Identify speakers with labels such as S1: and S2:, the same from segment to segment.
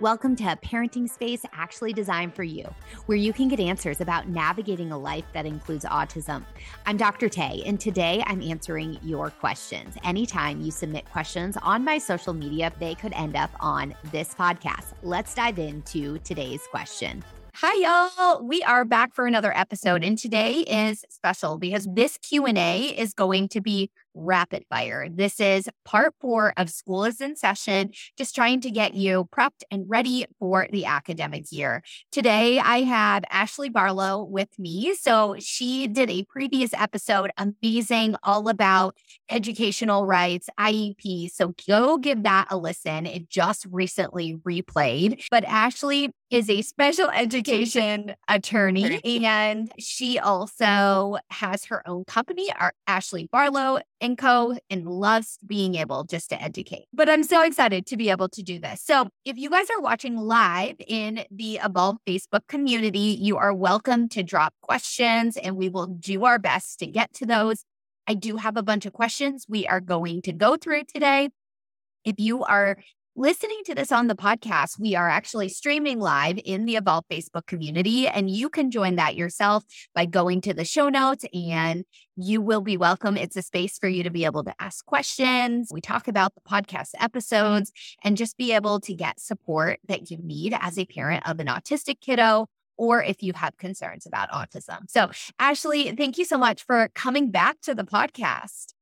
S1: Welcome to a parenting space actually designed for you, where you can get answers about navigating a life that includes autism. I'm Dr. Tay, and today I'm answering your questions. Anytime you submit questions on my social media, they could end up on this podcast. Let's dive into today's question. Hi y'all. We are back for another episode and today is special because this Q&A is going to be rapid fire. This is part 4 of school is in session, just trying to get you prepped and ready for the academic year. Today I have Ashley Barlow with me. So she did a previous episode amazing all about educational rights, IEP. So go give that a listen. It just recently replayed. But Ashley is a special education attorney and she also has her own company, our Ashley Barlow and Co. and loves being able just to educate. But I'm so excited to be able to do this. So if you guys are watching live in the Evolve Facebook community, you are welcome to drop questions and we will do our best to get to those. I do have a bunch of questions we are going to go through today. If you are listening to this on the podcast, we are actually streaming live in the Evolve Facebook community, and you can join that yourself by going to the show notes and you will be welcome. It's a space for you to be able to ask questions. We talk about the podcast episodes and just be able to get support that you need as a parent of an autistic kiddo or if you have concerns about autism. So, Ashley, thank you so much for coming back to the podcast.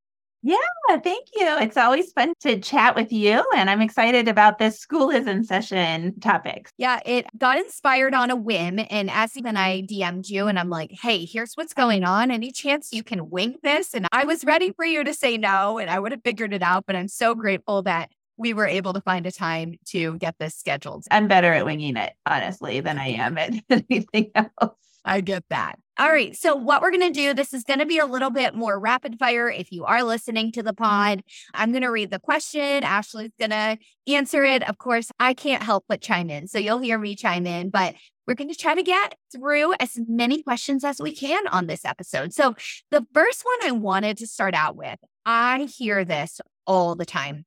S2: Yeah, thank you. It's always fun to chat with you. And I'm excited about this school is in session topics.
S1: Yeah, it got inspired on a whim. And as even I DM'd you and I'm like, hey, here's what's going on. Any chance you can wing this? And I was ready for you to say no, and I would have figured it out. But I'm so grateful that we were able to find a time to get this scheduled.
S2: I'm better at winging it, honestly, than I am at anything else.
S1: I get that. All right. So, what we're going to do, this is going to be a little bit more rapid fire. If you are listening to the mm-hmm. pod, I'm going to read the question. Ashley's going to answer it. Of course, I can't help but chime in. So, you'll hear me chime in, but we're going to try to get through as many questions as we can on this episode. So, the first one I wanted to start out with, I hear this all the time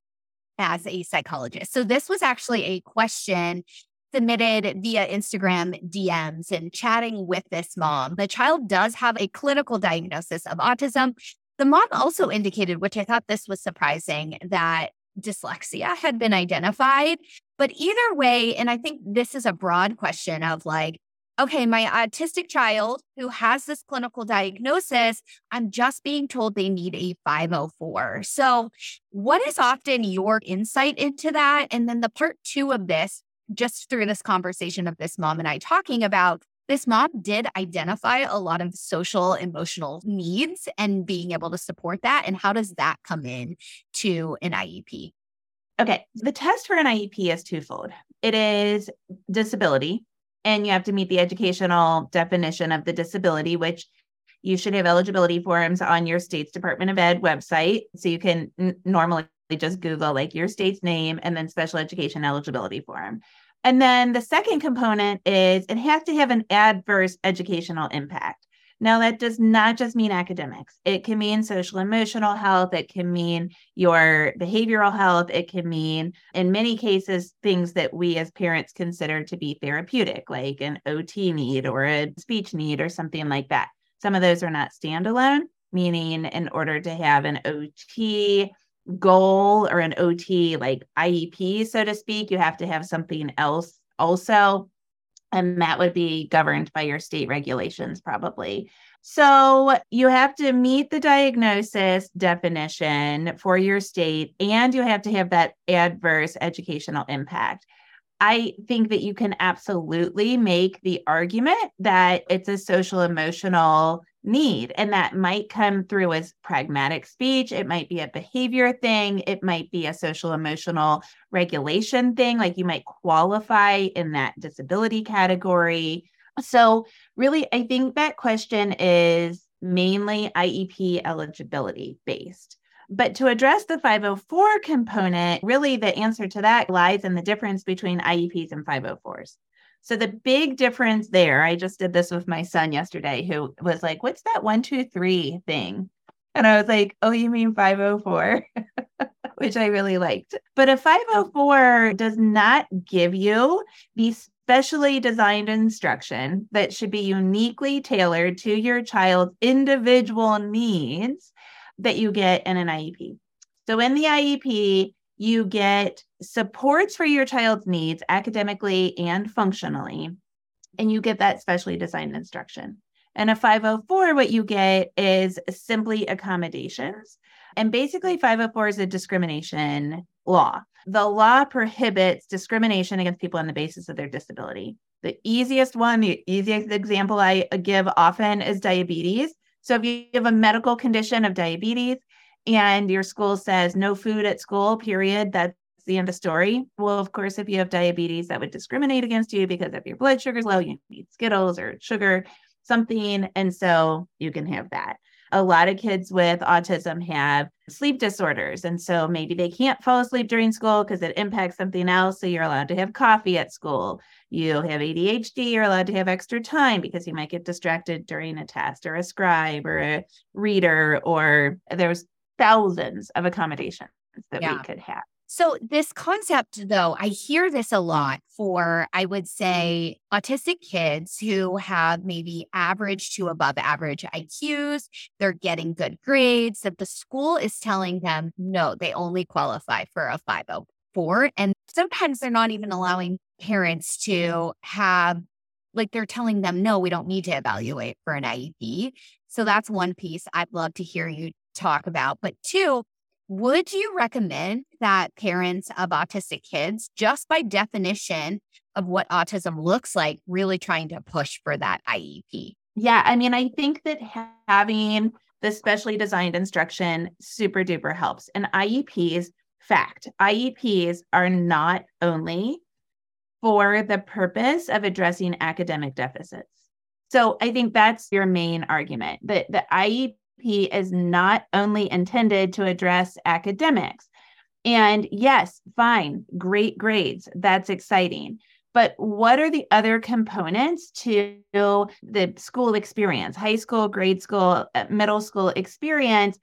S1: as a psychologist. So, this was actually a question submitted via Instagram DMs and chatting with this mom. The child does have a clinical diagnosis of autism. The mom also indicated, which I thought this was surprising, that dyslexia had been identified. But either way, and I think this is a broad question of like, okay, my autistic child who has this clinical diagnosis, I'm just being told they need a 504. So, what is often your insight into that? And then the part two of this just through this conversation of this mom and I talking about this mom did identify a lot of social emotional needs and being able to support that and how does that come in to an IEP
S2: okay the test for an IEP is twofold it is disability and you have to meet the educational definition of the disability which you should have eligibility forms on your state's department of ed website so you can n- normally just Google like your state's name and then special education eligibility form. And then the second component is it has to have an adverse educational impact. Now, that does not just mean academics. It can mean social emotional health. It can mean your behavioral health. It can mean, in many cases, things that we as parents consider to be therapeutic, like an OT need or a speech need or something like that. Some of those are not standalone, meaning, in order to have an OT goal or an OT like IEP, so to speak, you have to have something else also. And that would be governed by your state regulations, probably. So you have to meet the diagnosis definition for your state, and you have to have that adverse educational impact. I think that you can absolutely make the argument that it's a social emotional need. And that might come through as pragmatic speech. It might be a behavior thing. It might be a social emotional regulation thing. Like you might qualify in that disability category. So, really, I think that question is mainly IEP eligibility based. But to address the 504 component, really the answer to that lies in the difference between IEPs and 504s. So the big difference there, I just did this with my son yesterday, who was like, What's that one, two, three thing? And I was like, Oh, you mean 504? which I really liked. But a 504 does not give you the specially designed instruction that should be uniquely tailored to your child's individual needs that you get in an IEP. So in the IEP, you get supports for your child's needs academically and functionally, and you get that specially designed instruction. And a 504, what you get is simply accommodations. And basically, 504 is a discrimination law. The law prohibits discrimination against people on the basis of their disability. The easiest one, the easiest example I give often is diabetes. So if you have a medical condition of diabetes and your school says no food at school, period, that's the end of story. Well, of course, if you have diabetes, that would discriminate against you because if your blood sugar is low, you need Skittles or sugar, something. And so you can have that a lot of kids with autism have sleep disorders. And so maybe they can't fall asleep during school because it impacts something else. So you're allowed to have coffee at school. You have ADHD, you're allowed to have extra time because you might get distracted during a test or a scribe or a reader, or there's thousands of accommodations that yeah. we could have.
S1: So, this concept, though, I hear this a lot for, I would say, autistic kids who have maybe average to above average IQs. They're getting good grades, that the school is telling them, no, they only qualify for a 504. And sometimes they're not even allowing parents to have, like, they're telling them, no, we don't need to evaluate for an IEP. So, that's one piece I'd love to hear you talk about. But two, would you recommend that parents of autistic kids, just by definition of what autism looks like, really trying to push for that IEP?
S2: Yeah, I mean, I think that having the specially designed instruction super duper helps. And IEPs, fact, IEPs are not only for the purpose of addressing academic deficits. So I think that's your main argument that the IEP is not only intended to address academics. And yes, fine, great grades. That's exciting. But what are the other components to the school experience, high school, grade school, uh, middle school experience,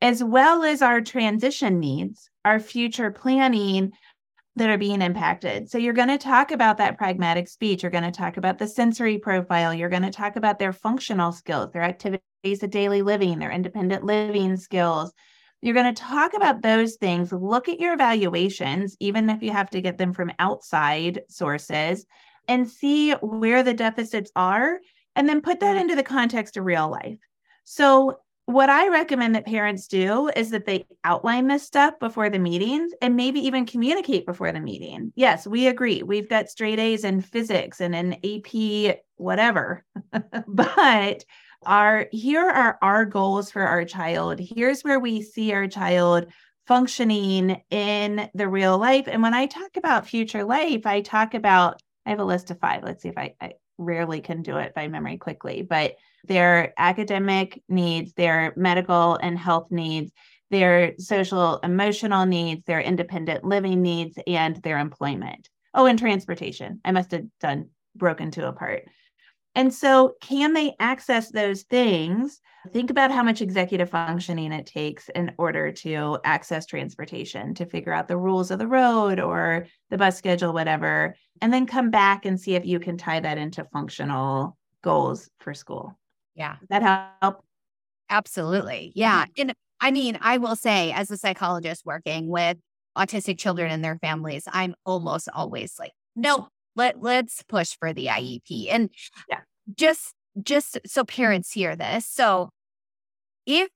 S2: as well as our transition needs, our future planning, that are being impacted. So you're going to talk about that pragmatic speech. You're going to talk about the sensory profile. You're going to talk about their functional skills, their activities of daily living, their independent living skills. You're going to talk about those things. Look at your evaluations, even if you have to get them from outside sources, and see where the deficits are, and then put that mm-hmm. into the context of real life. So what I recommend that parents do is that they outline this stuff before the meetings and maybe even communicate before the meeting. Yes, we agree. We've got straight A's in physics and an AP, whatever. but our here are our goals for our child. Here's where we see our child functioning in the real life. And when I talk about future life, I talk about, I have a list of five. Let's see if I, I rarely can do it by memory quickly, but their academic needs, their medical and health needs, their social emotional needs, their independent living needs, and their employment. Oh, and transportation. I must have done broken two apart. And so, can they access those things? Think about how much executive functioning it takes in order to access transportation, to figure out the rules of the road or the bus schedule, whatever, and then come back and see if you can tie that into functional goals for school.
S1: Yeah.
S2: Does that help?
S1: Absolutely. Yeah. Mm-hmm. And I mean, I will say, as a psychologist working with autistic children and their families, I'm almost always like, no, let let's push for the mm-hmm. IEP. And yeah, just just so parents hear this. So if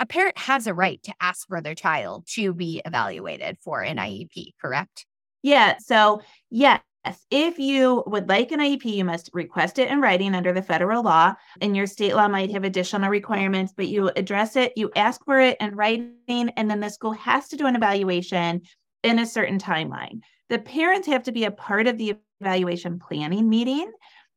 S1: a parent has a right to ask for their child to be evaluated for an IEP, correct?
S2: Yeah. So, yes, if you would like an IEP, you must request it in writing under the federal law, and your state law might have additional requirements, but you address it, you ask for it in writing, and then the school has to do an evaluation in a certain timeline. The parents have to be a part of the evaluation planning meeting.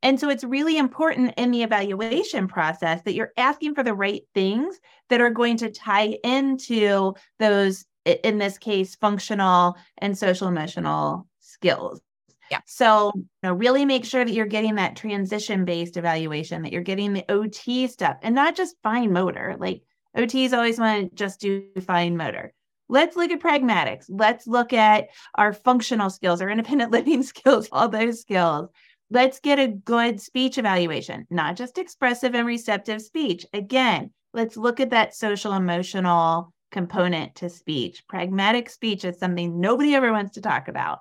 S2: And so it's really important in the evaluation process that you're asking for the right things that are going to tie into those, in this case, functional and social emotional skills.
S1: Yeah.
S2: So, you know, really make sure that you're getting that transition based evaluation, that you're getting the OT stuff and not just fine motor. Like OTs always want to just do fine motor. Let's look at pragmatics. Let's look at our functional skills, our independent living skills, all those skills. Let's get a good speech evaluation, not just expressive and receptive speech. Again, let's look at that social emotional component to speech. Pragmatic speech is something nobody ever wants to talk about.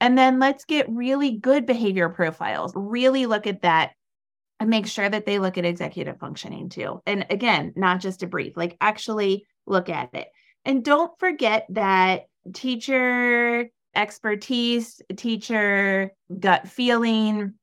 S2: And then let's get really good behavior profiles, really look at that and make sure that they look at executive functioning too. And again, not just a brief, like actually look at it. And don't forget that teacher expertise, teacher gut feeling,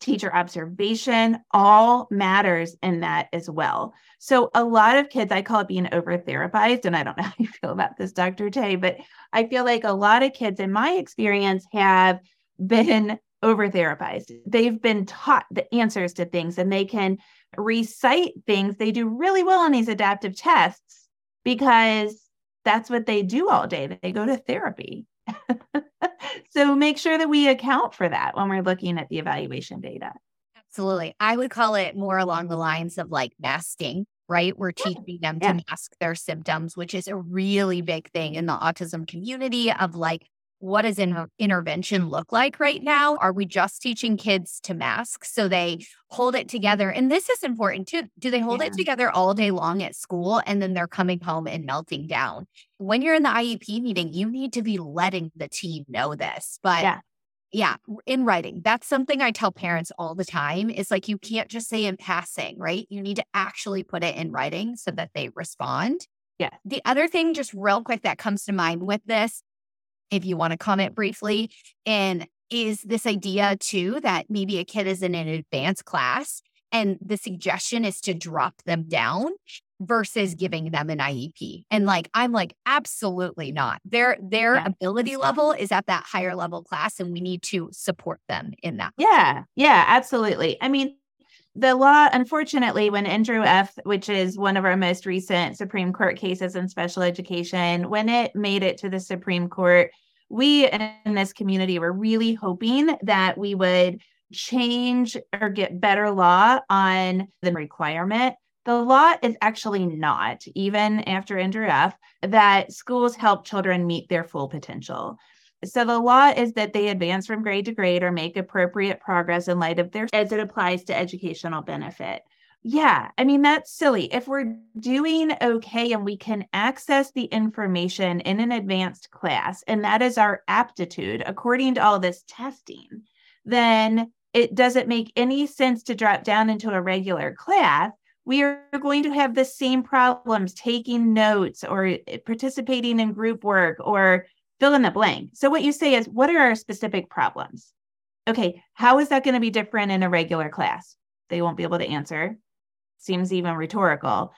S2: teacher observation all matters in that as well. So a lot of kids, I call it being over therapized, and I don't know how you feel about this, Dr. Tay, but I feel like a lot of kids in my experience have been over therapized. They've been taught the answers to things and they can recite things. They do really well on these adaptive tests because that's what they do all day. They go to therapy. so make sure that we account for that when we're looking at the evaluation data.
S1: Absolutely. I would call it more along the lines of like masking, right? We're teaching them yeah. to mask their symptoms, which is a really big thing in the autism community of like, what does an oh. intervention look like right now? Are we just teaching kids to mask so they hold it together? And this is important too. Do they hold yeah. it together all day long at school and then they're coming home and melting down? When you're in the IEP meeting, you need to be letting the team know this. But yeah. Yeah, in writing. That's something I tell parents all the time is like, you can't just say in passing, right? You need to actually put it in writing so that they respond.
S2: Yeah.
S1: The other thing, just real quick, that comes to mind with this if you want to comment briefly, and is this idea too that maybe a kid is in an advanced class and the suggestion is to drop them down versus giving them an IEP. And like I'm like absolutely not. Their their yeah. ability level is at that higher level class and we need to support them in that.
S2: Yeah. Yeah, absolutely. I mean, the law, unfortunately, when Endrew F., which is one of our most recent Supreme Court cases in special education, when it made it to the Supreme Court, we in this community were really hoping that we would change or get better law on the requirement. The law is actually not, even after Endrew F., that schools help children meet their full potential. So the law is that they advance from grade to grade or make appropriate progress in light of their as it applies to educational benefit. Yeah, I mean that's silly. If we're doing okay and we can access the information in an advanced class and that is our aptitude according to all this testing, then it doesn't make any sense to drop down into a regular class we are going to have the same problems taking notes or participating in group work or fill in the blank. So, what you say is, what are our specific problems? Okay, how is that going to be different in a regular class? They won't be able to answer. Seems even rhetorical.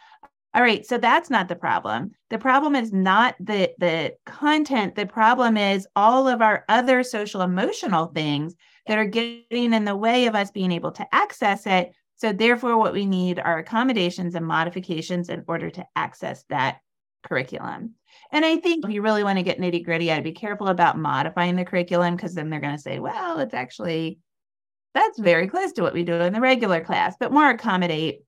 S2: All right, so that's not the problem. The problem is not the the content. The problem is all of our other social emotional things that are getting in the way of us being able to access it. So therefore what we need are accommodations and modifications in order to access that curriculum. And I think if you really want to get nitty gritty, I'd be careful about modifying the curriculum because then they're going to say, well, it's actually, that's very close to what we do in the regular class, but more accommodate.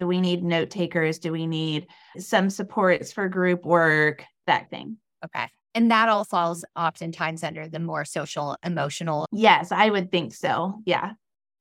S2: Do we need note takers? Do we need some supports for group work? That thing.
S1: Okay. And that all falls oftentimes under the more social emotional.
S2: Yes, I would think so. Yeah.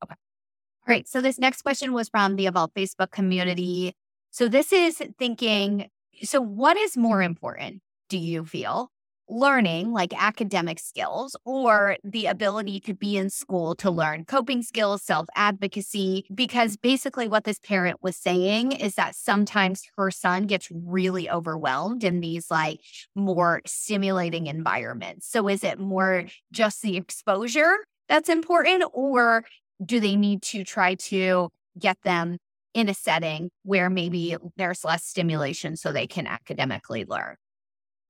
S1: Okay. All right. So this next question was from the Evolve Facebook community. So this is thinking so, what is more mm-hmm. important, do you feel? Learning like academic skills or the ability to be in school to learn coping skills, self advocacy? Because basically, what this parent was saying is that sometimes her son gets really overwhelmed in these like more stimulating environments. So, is it more just the exposure that's important, or do they need to try to get them in a setting where maybe there's less stimulation so they can academically learn?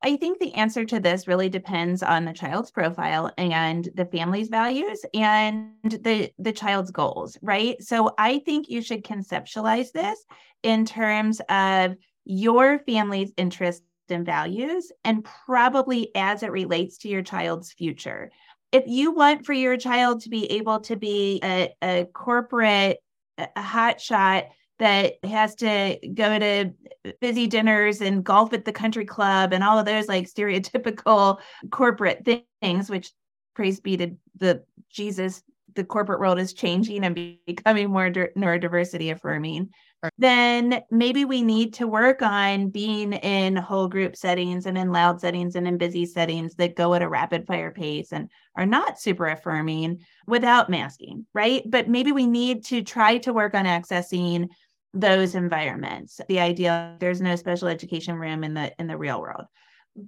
S2: I think the answer to this really depends on the child's profile and the family's values and the the child's goals, right? So I think you should conceptualize this in terms of your family's interests and values and probably as it relates to your child's future. If you want for your child to be able to be a, a corporate a hot shot that has to go to busy dinners and golf at the country club and all of those like stereotypical corporate things, which praise be to the Jesus, the corporate world is changing and becoming more neurodiversity affirming then maybe we need to work on being in whole group settings and in loud settings and in busy settings that go at a rapid fire pace and are not super affirming without masking, right? But maybe we need to try to work on accessing those environments. The idea there's no special education room in the in the real world.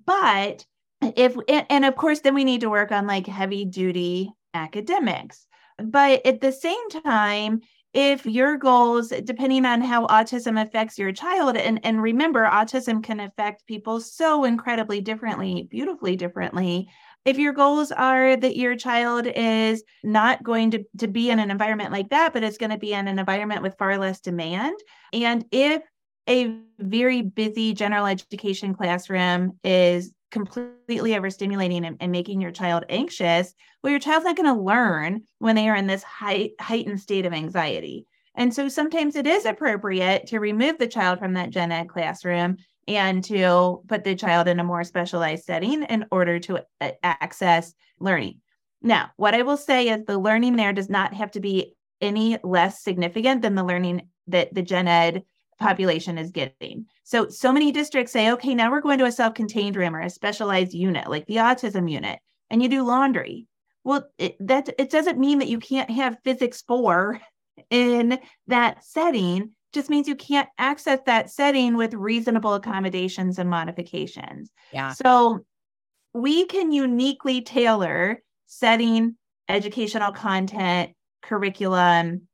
S2: But if and of course then we need to work on like heavy duty academics. But at the same time, if your goals depending on how autism affects your child and and remember autism can affect people so incredibly differently beautifully differently. If your goals are that your child is not going to, to be in an environment like that but it's going to be in an environment with far less demand and if a very busy general education classroom is completely overstimulating and, and making your child anxious, well, your child's not going to learn when they are in this high, heightened state of anxiety. And so sometimes it is appropriate to remove the child from that gen ed classroom and to put the child in a more specialized setting in order to uh, access learning. Now, what I will say is the learning there does not have to be any less significant than the learning that the gen ed population is getting. So, so many districts say, okay, now we're going to a self contained room or a specialized unit like the autism unit, and you do laundry. Well, it, that it doesn't mean that you can't have physics four in that setting. Just means you can't access that setting with reasonable accommodations and modifications.
S1: Yeah.
S2: So we can uniquely tailor setting, educational content, curriculum,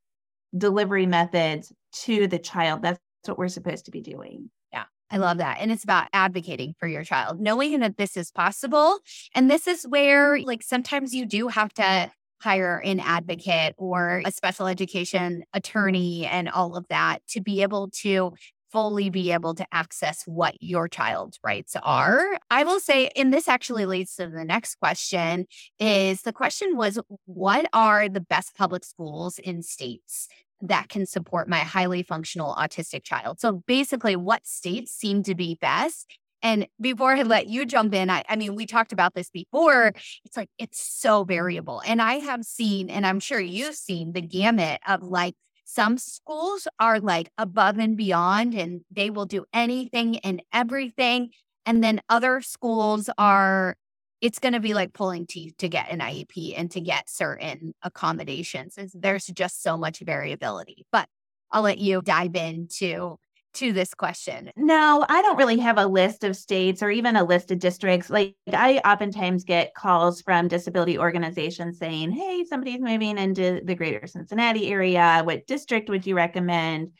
S2: delivery methods to the child. That's what we're supposed to be doing.
S1: Yeah, I love that. And it's about advocating for your child, knowing that this is possible. And this is where, like, sometimes you do have to hire an advocate or a special education attorney and all of that to be able to fully be able to access what your child's rights are. I will say, and this actually leads to the next question is the question was, what are the best public schools in states that can support my highly functional autistic child. So basically, what states seem to be best. And before I let you jump in, I, I mean, we talked about this before. It's like, it's so variable. And I have seen, and I'm sure you've seen the gamut of like, some schools are like above and beyond, and they will do anything and everything. And then other schools are it's going to be like pulling teeth to get an IEP and to get certain accommodations. There's just so much variability. But I'll let you dive into to this question.
S2: No, I don't really have a list of states or even a list of districts. Like I oftentimes get calls from disability organizations saying, "Hey, somebody's moving into the greater Cincinnati area. What district would you recommend?"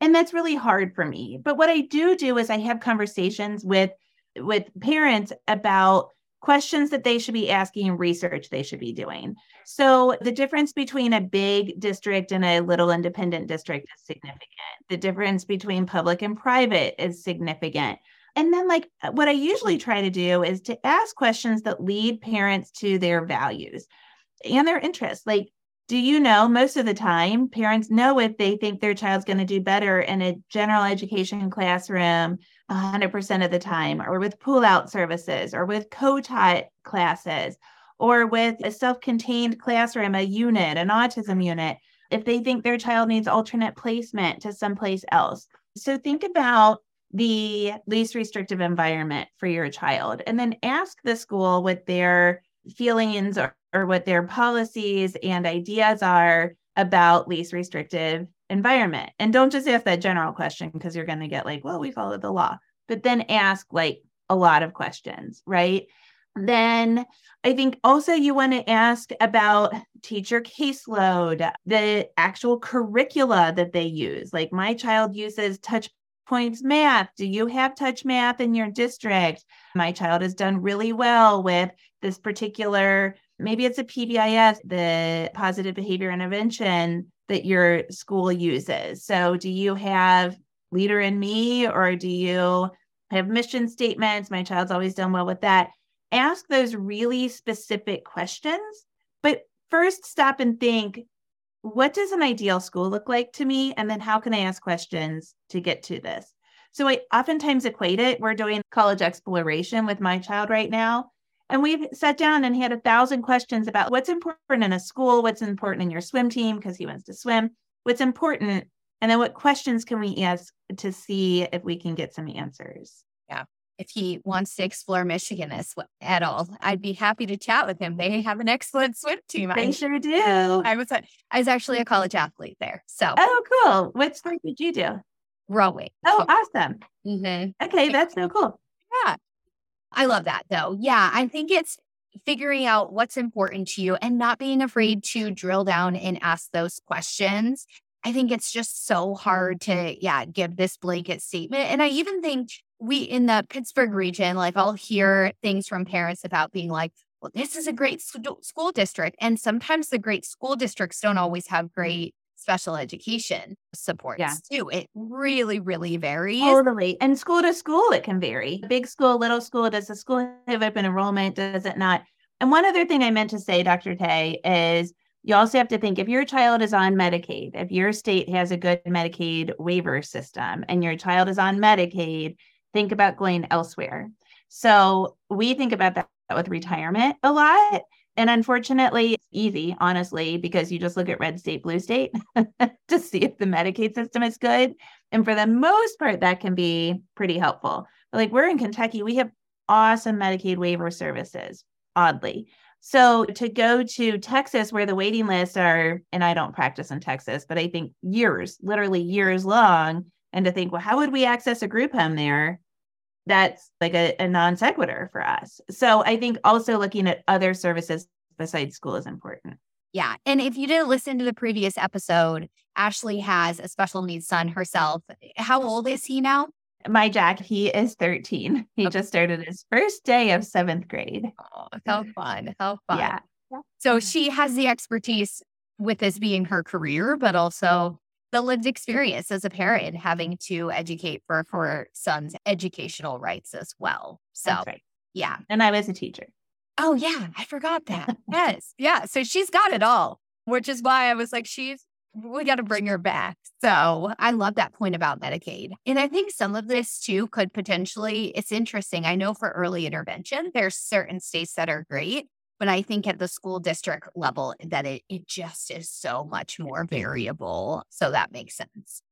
S2: And that's really hard for me. But what I do do is I have conversations with with parents about questions that they should be asking, research they should be doing. So the difference between a big district and a little independent district is significant. The difference between public and private is significant. And then, like, what I usually try to do is to ask questions that lead parents to their values and their interests. Like, do you know most of the time parents know if they think their child's going to do better in a general education classroom 100% of the time or with pull out services or with co-taught classes or with a self-contained classroom a unit an autism unit if they think their child needs alternate placement to someplace else. So think about the least restrictive environment for your child and then ask the school what their feelings or or what their policies and ideas are about least restrictive environment. And don't just ask that general question because you're going to get like, well, we follow the law, but then ask like a lot of questions, right? Then I think also you want to ask about teacher caseload, the actual curricula that they use. Like my child uses touch points math. Do you have touch math in your district? My child has done really well with this particular Maybe it's a PBIS, the positive behavior intervention that your school uses. So, do you have leader in me or do you have mission statements? My child's always done well with that. Ask those really specific questions, but first stop and think what does an ideal school look like to me? And then how can I ask questions to get to this? So I oftentimes equate it. We're doing college exploration with my child right now. And we've sat down and he had a thousand questions about what's important in a school, what's important in your swim team, because he wants to swim, what's important, and then what questions can we ask to see if we can get some answers.
S1: Yeah. If he wants to explore Michigan as at all, I'd be happy to chat with him. They have an excellent swim team.
S2: They I, sure do.
S1: I was I was actually a college athlete there. So
S2: oh, cool. What sport did you do?
S1: Rowing.
S2: Oh, awesome. Mm-hmm. Okay, that's so cool.
S1: Yeah, I love that though. Yeah, I think it's figuring out what's important to you and not being afraid to drill down and ask those questions. I think it's just so hard to, yeah, give this blanket statement. And I even think we in the Pittsburgh region, like I'll hear things from parents about being like, well, this is a great school district. And sometimes the great school districts don't always have great special education supports yeah. too. It really, really varies.
S2: Totally. And school to school, it can vary. Big school, little school, does the school have open enrollment? Does it not? And one other thing I meant to say, Dr. Tay, is you also have to think if your child is on Medicaid, if your state has a good Medicaid waiver system and your child is on Medicaid, think about going elsewhere. So we think about that with retirement a lot. And unfortunately, it's easy, honestly, because you just look at red state, blue state to see if the Medicaid system is good. And for the most part, that can be pretty helpful. But like we're in Kentucky, we have awesome Medicaid waiver services, oddly. So to go to Texas, where the waiting lists are, and I don't practice in Texas, but I think years, literally years long, and to think, well, how would we access a group home there? That's like a, a non sequitur for us. So I think also looking at other services besides school is important.
S1: Yeah. And if you didn't listen to the previous episode, Ashley has a special needs son herself. How old is he now?
S2: My Jack, he is 13. He okay. just started his first day of seventh grade.
S1: Oh, how fun. How fun. Yeah. So she has the expertise with this being her career, but also the lived experience as a parent having to educate for her son's educational rights as well. So, right. yeah.
S2: And I was a teacher.
S1: Oh, yeah. I forgot that. yes. Yeah. So she's got it all, which is why I was like, she's, we got to bring her back. So I love that point about Medicaid. And I think some of this too could potentially, it's interesting. I know for early intervention, there's certain states that are great. But I think at the school district level eh, that it, it just is so much more variable. So that makes sense.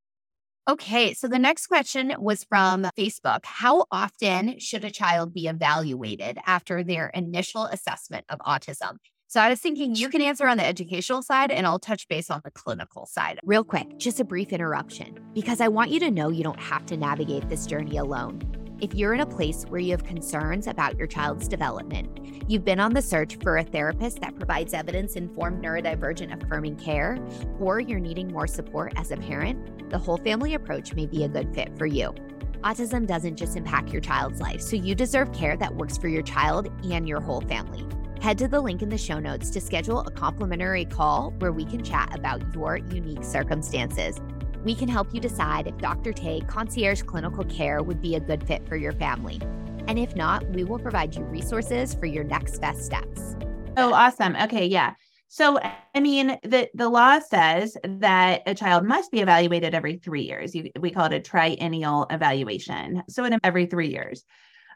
S1: Okay, so the next question was from Facebook. How often should a child be evaluated after their initial assessment of autism? So I was thinking you can answer on the educational side and I'll touch base on the clinical side. Real quick, just a brief interruption because I want you to know you don't have to navigate this journey alone. If you're in a place where you have concerns about your child's development, you've been on the search for a therapist that provides evidence informed neurodivergent affirming care, or you're needing more support as a parent, the whole family approach may be a good fit for you. Autism doesn't just impact your child's life, so you deserve care that works for your child and your whole family. Head to the link in the show notes to schedule a complimentary call where we can chat about your unique circumstances we can help you decide if Dr. Tay concierge clinical care would be a good fit for your family. And if not, we will provide you resources for your next best steps.
S2: Oh, awesome. Okay, yeah. So, I mean, the, the law says that a child must be evaluated every three years. You, we call it a triennial evaluation. So, every three years.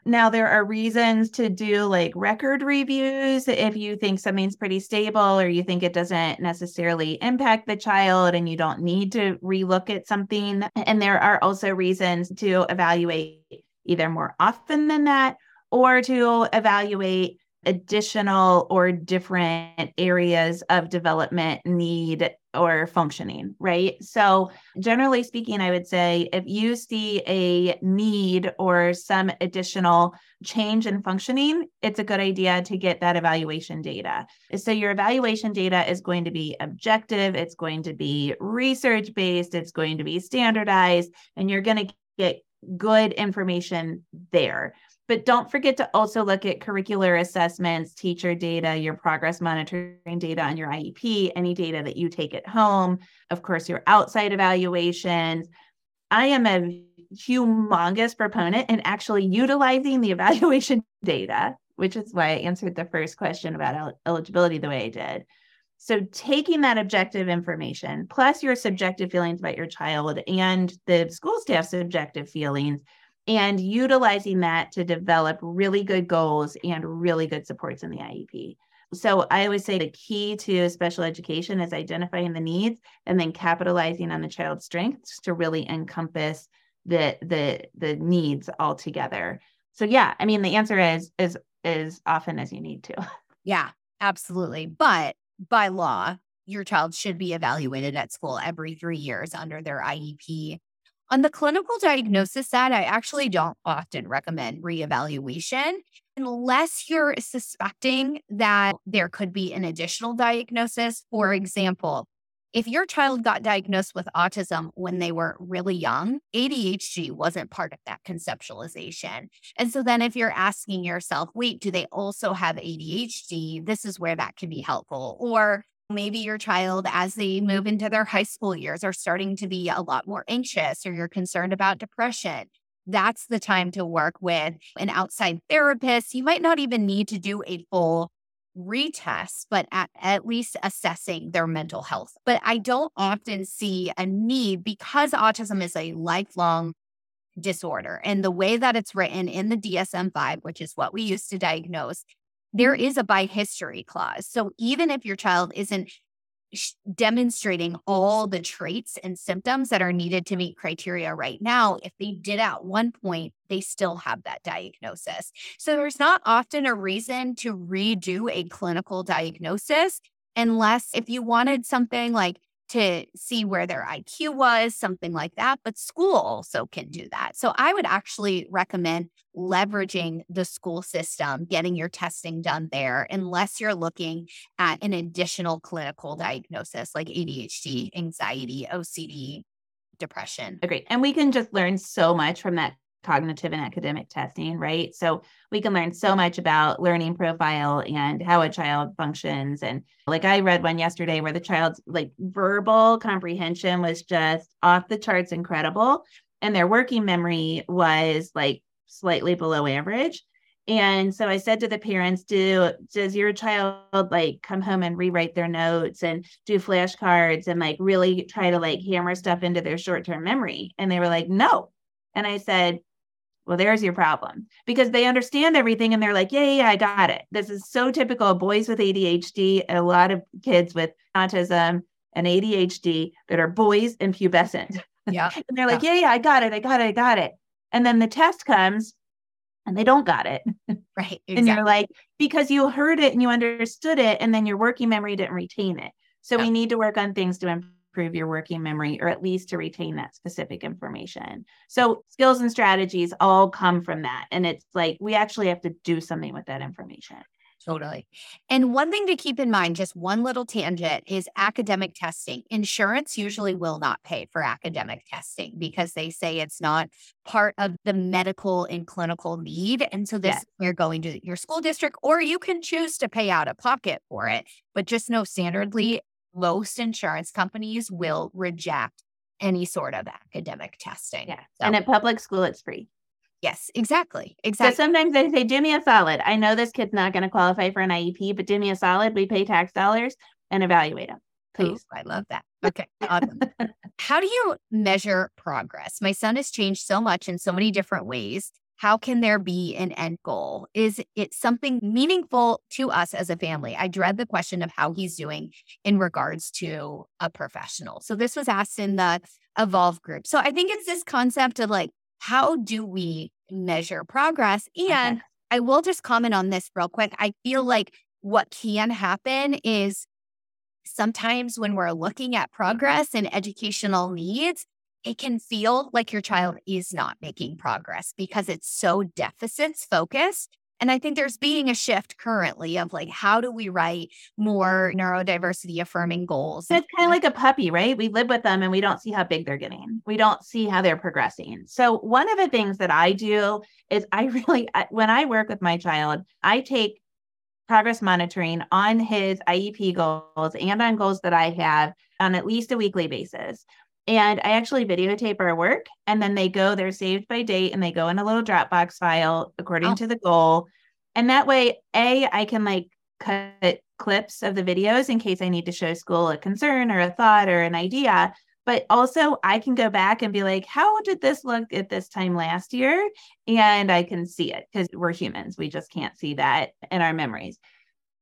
S2: Now, there are reasons to do like record reviews if you think something's pretty stable or you think it doesn't necessarily impact the child and you don't need to relook at something. And there are also reasons to evaluate either more often than that or to evaluate additional or different areas of development need or functioning, right? So, generally speaking, I would say if you see a need or some additional change in functioning, it's a good idea to get that evaluation data. So, your evaluation data is going to be objective, it's going to be research based, it's going to be standardized, and you're going to get good information there. But don't forget to also look at curricular assessments, teacher data, your progress monitoring data on your IEP, any data that you take at home, of course, your outside evaluations. I am a humongous proponent in actually utilizing the evaluation data, which is why I answered the first question about el- eligibility the way I did. So, taking that objective information plus your subjective feelings about your child and the school staff's subjective feelings, and utilizing that to develop really good goals and really good supports in the IEP. So, I always say the key to special education is identifying the needs and then capitalizing on the child's strengths to really encompass the the the needs all together. So yeah, I mean the answer is is as often as you need to.
S1: Yeah, absolutely. But by law, your child should be evaluated at school every three years under their IEP. On the clinical diagnosis side, I actually don't often recommend reevaluation unless you're suspecting that there could be an additional diagnosis. For example, if your child got diagnosed with autism when they were really young, ADHD wasn't part of that conceptualization. And so then if you're asking yourself, wait, do they also have ADHD? This is where that can be helpful. Or maybe your child, as they move into their high school years, are starting to be a lot more anxious or you're concerned about depression. That's the time to work with an outside therapist. You might not even need to do a full retest, but at, at least assessing their mental health. But I don't often see a need because autism is a lifelong disorder. And the way that it's written in the DSM 5, which is what we use to diagnose, there mm-hmm. a by history clause. So even if your child isn't demonstrating all the traits and symptoms that are needed to meet criteria right now, if they did at one point, they still have that diagnosis. So there's not often a reason to redo a clinical diagnosis unless if you wanted something like to see where their IQ was, something like that. But school also can do that. So I would actually recommend leveraging the school system, getting your testing done there, unless you're looking at an additional clinical diagnosis like ADHD, anxiety, OCD, depression.
S2: Agreed. And we can just learn so much from that cognitive and academic testing, right? So we can learn so much about learning profile and how a child functions. And like I read one yesterday where the child's like verbal comprehension was just off the charts incredible. And their working memory was like slightly below average. And so I said to the parents, do does your child like come home and rewrite their notes and do flashcards and like really try to like hammer stuff into their short-term memory? And they were like, no. And I said, well, there's your problem because they understand everything and they're like, yeah, yeah, I got it. This is so typical of boys with ADHD, a lot of kids with autism and ADHD that are boys and pubescent.
S1: Yeah.
S2: and they're like, yeah. yeah, yeah, I got it. I got it. I got it. And then the test comes and they don't got it.
S1: Right.
S2: Exactly. And you're like, because you heard it and you understood it, and then your working memory didn't retain it. So yeah. we need to work on things to improve your working memory or at least to retain that specific information. So skills and strategies all come from that. And it's like we actually have to do something with that information.
S1: Totally. And one thing to keep in mind, just one little tangent, is academic testing. Insurance usually will not pay for academic testing because they say it's not part of the medical and clinical need. And so this yes. you're going to your school district, or you can choose to pay out of pocket for it. But just know standardly, most insurance companies will reject any sort of academic testing.
S2: Yeah. So. And at public school, it's free.
S1: Yes, exactly. Exactly.
S2: So sometimes they say, do me a solid. I know this kid's not going to qualify for an IEP, but do me a solid. We pay tax dollars and evaluate them. Please.
S1: I love that. Okay. Awesome. How do you measure progress? My son has changed so much in so many different ways. How can there be an end goal? Is it something meaningful to us as a family? I dread the question of how he's doing in regards to a professional. So this was asked in the Evolve group. So I think it's this concept of like, how do we measure progress? And okay. I will just comment on this real quick. I feel like what can happen is sometimes when we're looking at progress and educational needs, it can feel like your child is not making progress because it's so deficits focused and I think there's being a shift currently of like, how do we write more neurodiversity affirming goals?
S2: It's kind of like a puppy, right? We live with them and we don't see how big they're getting. We don't see how they're progressing. So, one of the things that I do is I really, when I work with my child, I take progress monitoring on his IEP goals and on goals that I have on at least a weekly basis. And I actually videotape our work and then they go, they're saved by date and they go in a little Dropbox file according oh. to the goal. And that way, A, I can like cut clips of the videos in case I need to show school a concern or a thought or an idea. But also, I can go back and be like, how did this look at this time last year? And I can see it because we're humans. We just can't see that in our memories.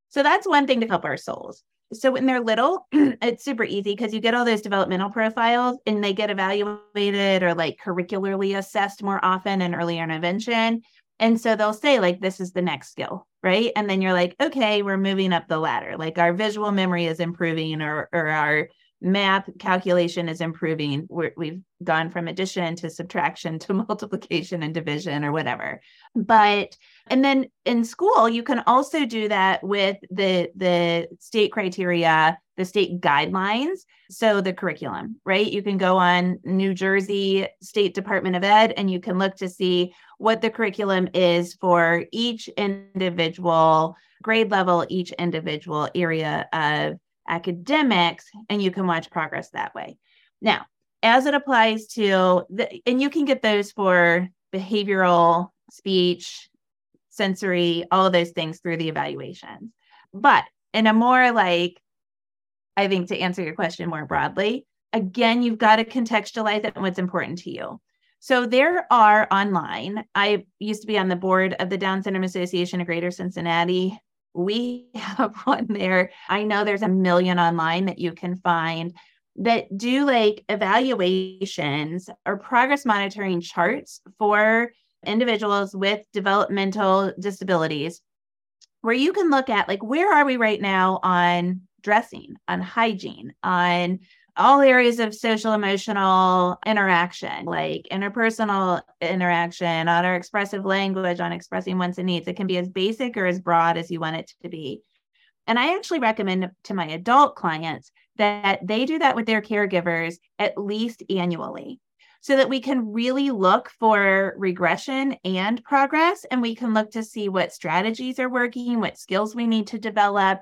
S2: So that's one thing to help our souls. So when they're little, it's super easy because you get all those developmental profiles and they get evaluated or like curricularly assessed more often in early intervention. And so they'll say, like, this is the next skill, right? And then you're like, okay, we're moving up the ladder. Like our visual memory is improving or or our math calculation is improving. we have gone from addition to subtraction to multiplication and division or whatever. But and then in school, you can also do that with the the state criteria, the state guidelines. So the curriculum, right? You can go on New Jersey State Department of Ed and you can look to see what the curriculum is for each individual grade level, each individual area of academics, and you can watch progress that way. Now, as it applies to the, and you can get those for behavioral, speech, sensory, all of those things through the evaluations. But in a more like, I think to answer your question more broadly, again, you've got to contextualize it and what's important to you. So there are online, I used to be on the board of the Down Syndrome Association of Greater Cincinnati we have one there. I know there's a million online that you can find that do like evaluations or progress monitoring charts for individuals with developmental disabilities where you can look at like where are we right now on dressing on hygiene on all areas of social emotional interaction, like interpersonal interaction, on our expressive language, on expressing wants and needs. It can be as basic or as broad as you want it to be. And I actually recommend to my adult clients that they do that with their caregivers at least annually so that we can really look for regression and progress. And we can look to see what strategies are working, what skills we need to develop,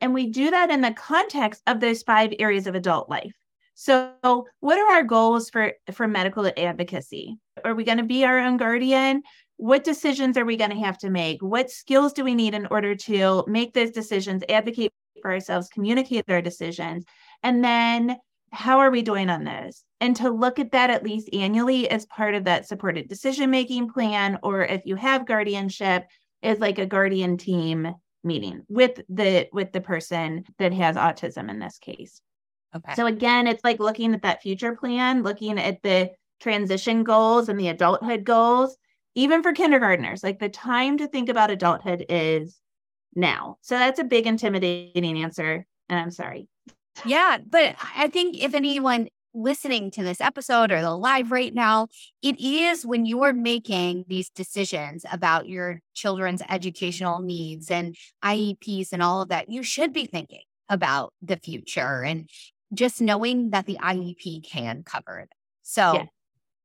S2: and we do that in the context of those five areas of adult life. So, what are our goals for, for medical advocacy? Are we going to be our own guardian? What decisions are we going to have to make? What skills do we need in order to make those decisions, advocate for ourselves, communicate our decisions? And then, how are we doing on those? And to look at that at least annually as part of that supported decision making plan, or if you have guardianship, is like a guardian team meeting with the with the person that has autism in this case. Okay. So again, it's like looking at that future plan, looking at the transition goals and the adulthood goals, even for kindergartners. Like the time to think about adulthood is now. So that's a big intimidating answer. And I'm sorry.
S1: Yeah, but I think if anyone listening to this episode or the live right now, it is when you are making these decisions about your children's educational needs and IEPs and all of that, you should be thinking about the future and just knowing that the IEP can cover it. So, yeah.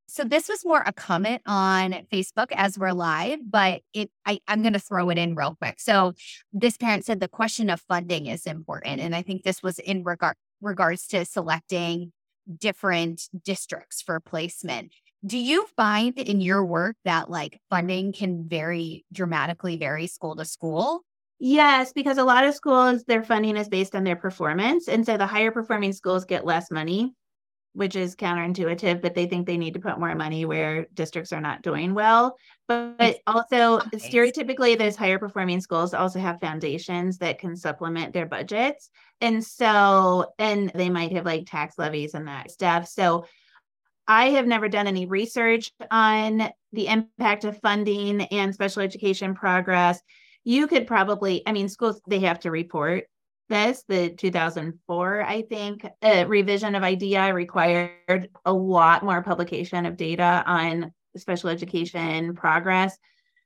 S1: so this was more a comment on Facebook as we're live, but it I, I'm going to throw it in real quick. So, this parent said the question of funding is important, and I think this was in regard regards to selecting different districts for placement. Do you find in your work that like funding can vary dramatically vary school to school?
S2: Yes, because a lot of schools, their funding is based on their performance. And so the higher performing schools get less money which is counterintuitive, but they think they need to put more money where districts are not doing well. But, but also, nice. stereotypically, those higher performing schools also have foundations that can supplement their budgets. And so, and they might have like tax levies and that stuff. So, I have never done any research on the impact of funding and special education progress. You could probably, I mean, schools, they have to report this, the 2004, I think, revision of IDEA required a lot more publication of data on special education progress.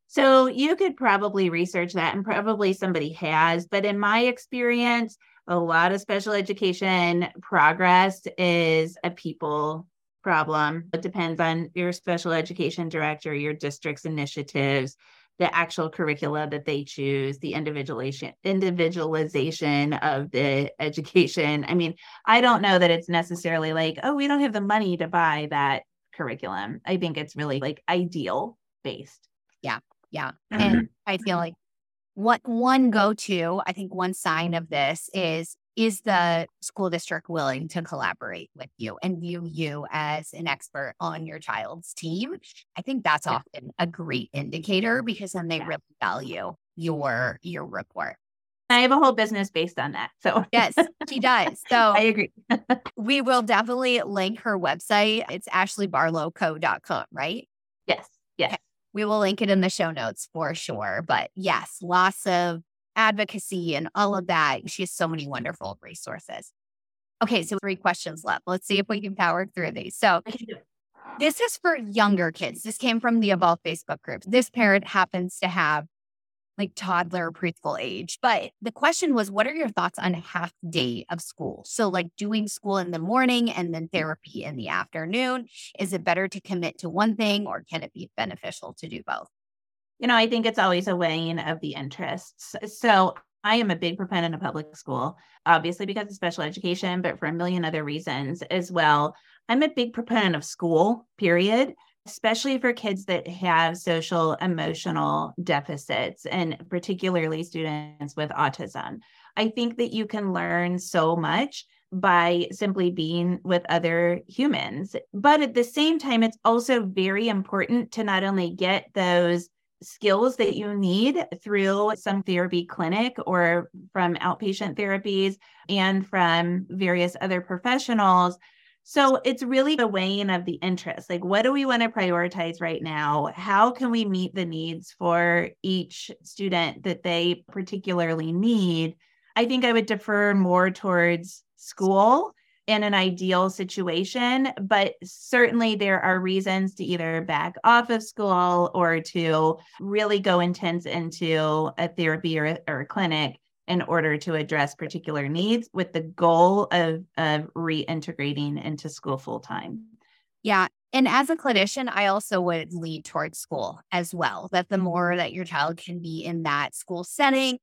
S2: So you could probably research that, and probably somebody has. But in my experience, a lot of special education progress is a people problem. It depends on your special education director, your district's initiatives, the actual curricula that they choose, the individualization individualization of the education. I mean, I don't know that it's necessarily like, oh, we don't have the money to buy that curriculum. I think it's really like ideal based.
S1: Yeah. Yeah. Mm-hmm. And I feel like what one go to, I think one sign of this is is the school district willing to collaborate with you and view you as an expert on your child's team? I think that's often a great indicator because then they really value your your report.
S2: I have a whole business based on that. So
S1: yes, she does. So
S2: I agree.
S1: we will definitely link her website. It's ashleybarlowco.com, right?
S2: Yes. Yes. Okay.
S1: We will link it in the show notes for sure. But yes, lots of advocacy and all of that. She has so many wonderful resources. Okay, so three questions left. Let's see if we can power through these. So, this is for younger kids. This came from the Evolve Facebook group. This parent happens to have like toddler preschool age. But the question was, what are your thoughts on half day of school? So, like doing school in the morning and then therapy in the afternoon. Is it better to commit to one thing or can it be beneficial to do both?
S2: You know, I think it's always a weighing of the interests. So, I am a big proponent of public school, obviously because of special education, but for a million other reasons as well. I'm a big proponent of school, period especially for kids that have social emotional deficits and particularly students with autism. I think that you can learn so much by simply being with other humans. But at the same time, it's also very important to not only get those skills that you need through some therapy clinic or from outpatient therapies and from various other professionals so it's really the weighing of the interest. Like, what do we want to prioritize right now? How can we meet the needs for each student that they particularly need? I think I would defer more towards school in an ideal situation, but certainly there are reasons to either back off of school or to really go intense into a therapy or, or a clinic in order to address particular needs with the goal of, of reintegrating into school full time.
S1: Yeah. And as a clinician, I also would lead towards school as well, that the mm-hmm. more that your child can be in that school setting,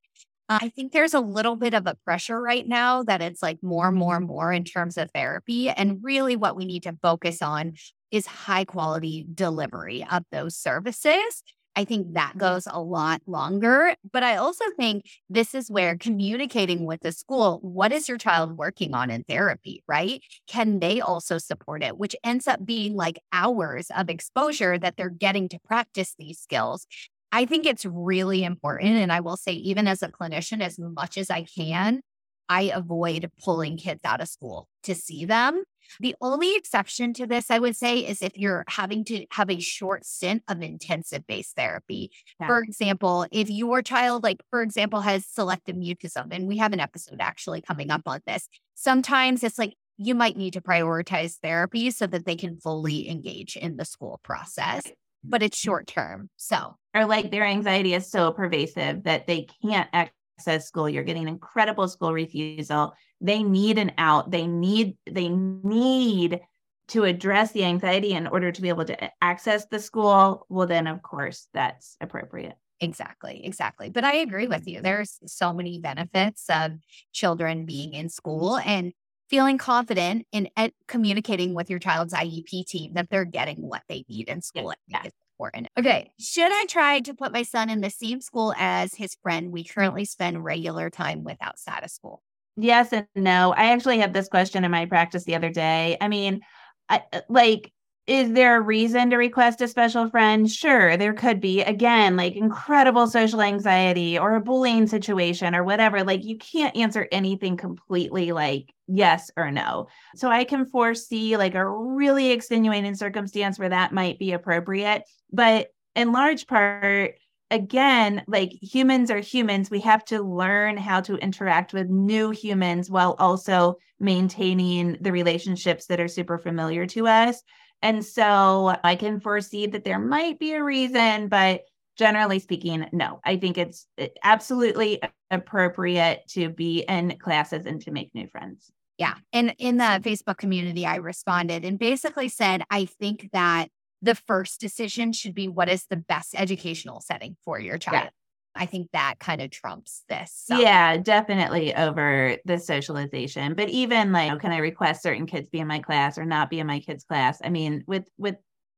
S1: Uh, I think there's a little bit of a pressure right now that it's like more, more, mm-hmm. more in terms of therapy. And really, what we need to focus on is high quality delivery of those services I think that mm-hmm. goes a lot longer. But I also think this is where communicating with the school, what is your child working on in therapy, right? Can they also support it, which ends up being like hours of exposure that they're getting to practice these skills. I think it's really important. And I will say, even as a clinician, as much as I can, I avoid pulling kids out of school to see them the only exception to this, I would say, is if you're having to have a short stint of intensive based therapy. Yeah. For example, if your child, like, for example, has selective mutism, and we have an episode actually coming up on this, sometimes it's like you might need to prioritize therapy so that they can fully engage in the school process, but it's short term. So,
S2: or like their anxiety is so pervasive that they can't access school. You're getting incredible school refusal they need an out they need they need to address the anxiety in order to be able to access the school well then of course that's appropriate
S1: Exactly, exactly. But I agree with you. There's so many benefits of children being in school and feeling confident in ed- communicating with your child's IEP team that they're getting what they need in school. Yeah. It's important. Okay. Should I try to put my son in the same school as his friend we currently spend regular time with outside of school?
S2: Yes and no. I actually had this question in my practice the other day. I mean, I, uh, like, is there a reason to request a special friend? Sure, there could be. Again, like incredible social anxiety or a bullying situation or whatever. Like, you can't answer anything completely like yes or no. So, I can foresee like a really extenuating circumstance where that might be appropriate. But in large part, again, like humans are humans. We have to learn how to interact with new humans while also maintaining the relationships that are super familiar to us. And so I can foresee that there might be a reason, but generally speaking, no. I think it's eh, absolutely appropriate to be in classes and to make new friends.
S1: Yeah. And in the Facebook community, I responded and basically said, I think that the first decision should be what is the best educational setting for your child. Yeah. I think that kind of trumps this.
S2: So. Yeah, definitely over the socialization. But even like, can I request certain kids be in my class or not be in my kids' class? I mean, with with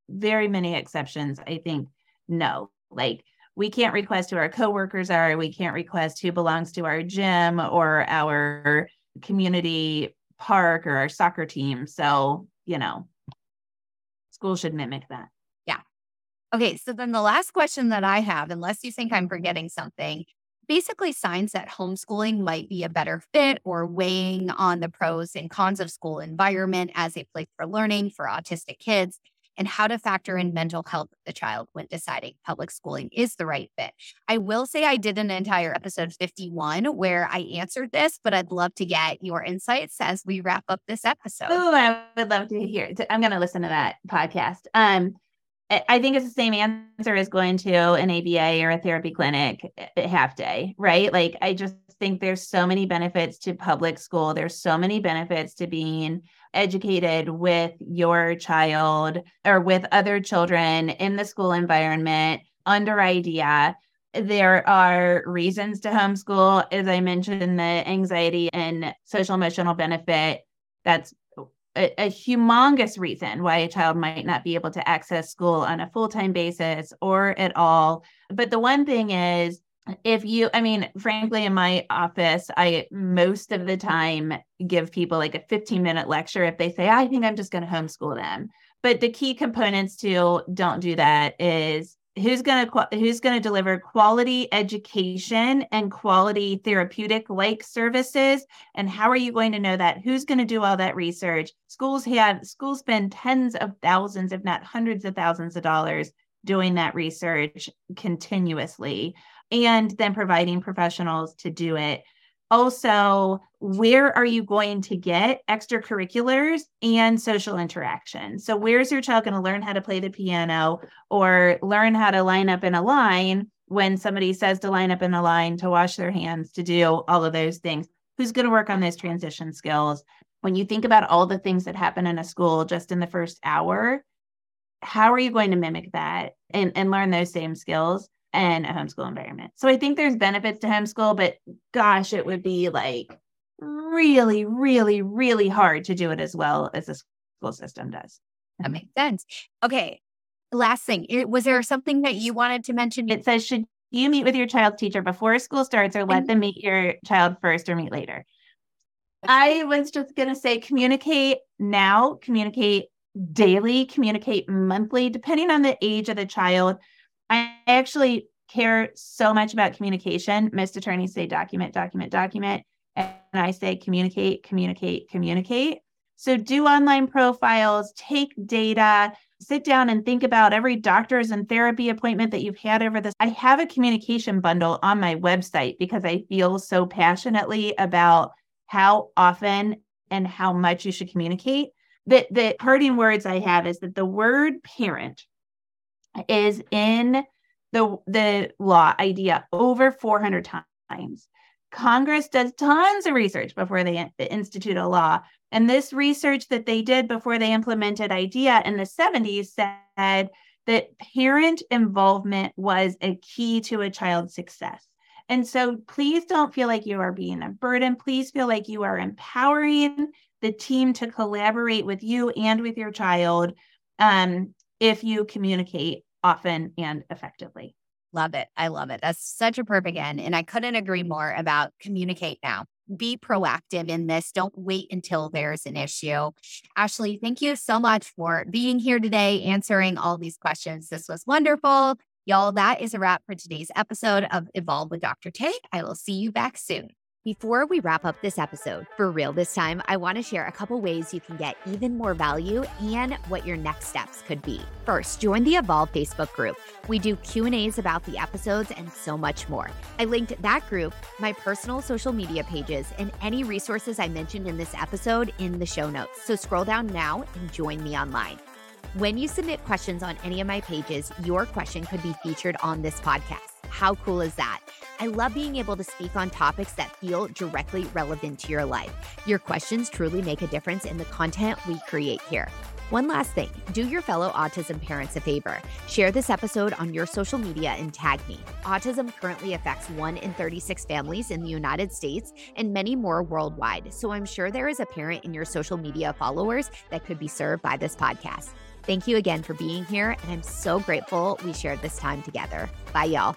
S2: very many exceptions, I think no. Like we can't request who our coworkers are. We can't request who belongs to our gym or our community park or our soccer team. So, you know, school should mimic that.
S1: Yeah. Okay. So then the last question that I have, unless you think I'm forgetting something, basically signs that homeschooling might be a better fit or weighing on the pros and cons of school environment as a place for learning for autistic kids and how to factor in mental health of the child when deciding public schooling is the right fit. I will say I did an entire episode 51 where I answered this, but I'd love to get your insights as we wrap up this episode.
S2: Oh, I would love to hear. It. I'm going to listen to that podcast. Um, I think it's the same answer as going to an ABA or a therapy clinic at half day, right? Like, I just think there's so many benefits to public school. There's so many benefits to being educated with your child or with other children in the school environment under IDEA. There are reasons to homeschool, as I mentioned, the anxiety and social emotional benefit. That's a, a, humongous reason why a child might not be able to access school on a full time basis or at all. But the one thing is, if you i mean frankly in my office i most of the time give people like a 15 minute lecture if they say i think i'm just going to homeschool them. But the key components to don't do that is who's going to who's going to deliver quality education and quality therapeutic like services and how are you going to know that? Who's going to do all that research? Schools have schools spend tens of thousands if not hundreds of thousands of dollars doing that research continuously and then providing professionals to do it. Also, where are you going to get extracurriculars and social interaction? So, where's your child going to learn how to play the piano or learn how to line up in a line when somebody says to line up in a line, to wash their hands, to do all of those things? Who's going to work on those transition skills? When you think about all the things that happen in a school just in the first hour, how are you going to mimic that and, and learn those same skills? And a homeschool environment. So I think there's benefits to homeschool, but gosh, it would be like really, really, really hard to do it as well as the school system does.
S1: That makes sense. Okay. Last thing, was there something that you wanted to mention?
S2: It says, should you meet with your child's teacher before school starts or let them meet your child first or meet later? I was just going to say communicate now, communicate daily, communicate monthly, depending on the age of the child. I actually care so much about communication. Most attorneys say document, document, document. And I say communicate, communicate, communicate. So do online profiles, take data, sit down and think about every doctor's and therapy appointment that you've had over this. I have a communication bundle on my website because I feel so passionately about how often and how much you should communicate. That the parting words I have is that the word parent is in the the law IDEA over 400 times. Congress does tons of research before they institute a law. And this research that they did before they implemented IDEA in the 70s said that parent involvement was a key to a child's success. And so please don't feel like you are being a burden. Please feel like you are empowering the team to collaborate with you and with your child um, if you communicate often and effectively.
S1: Love it. I love it. That's such a perfect end. And I couldn't agree mm-hmm. more about communicate now. Be proactive in this. Don't wait until there's an issue. Ashley, thank you so much for being here today, answering all these questions. This was wonderful. Y'all, that is a wrap for today's episode of Evolve with Dr. Tay. I will see you back soon. Before we wrap up this episode, for real this time, I want to share a couple ways you can get even more value and what your next steps could be. First, join the Evolve Facebook group. We do Q&As about the episodes and so much more. I linked that group, my personal social media pages, and any resources I mentioned in this episode in the show notes. So scroll down now and join me online. When you submit questions on any of my pages, your question could be featured on this podcast. How cool is that? I love being able to speak on topics that feel directly relevant to your life. Your questions truly make a difference in the content we create here. One last thing do your fellow autism parents a favor. Share this episode on your social media and tag me. Autism currently affects 1 in 36 families in the United States and many more worldwide. So I'm sure there is a parent in your social media followers that could be served by this podcast. Thank you again for being here, and I'm so grateful we shared this time together. Bye, y'all.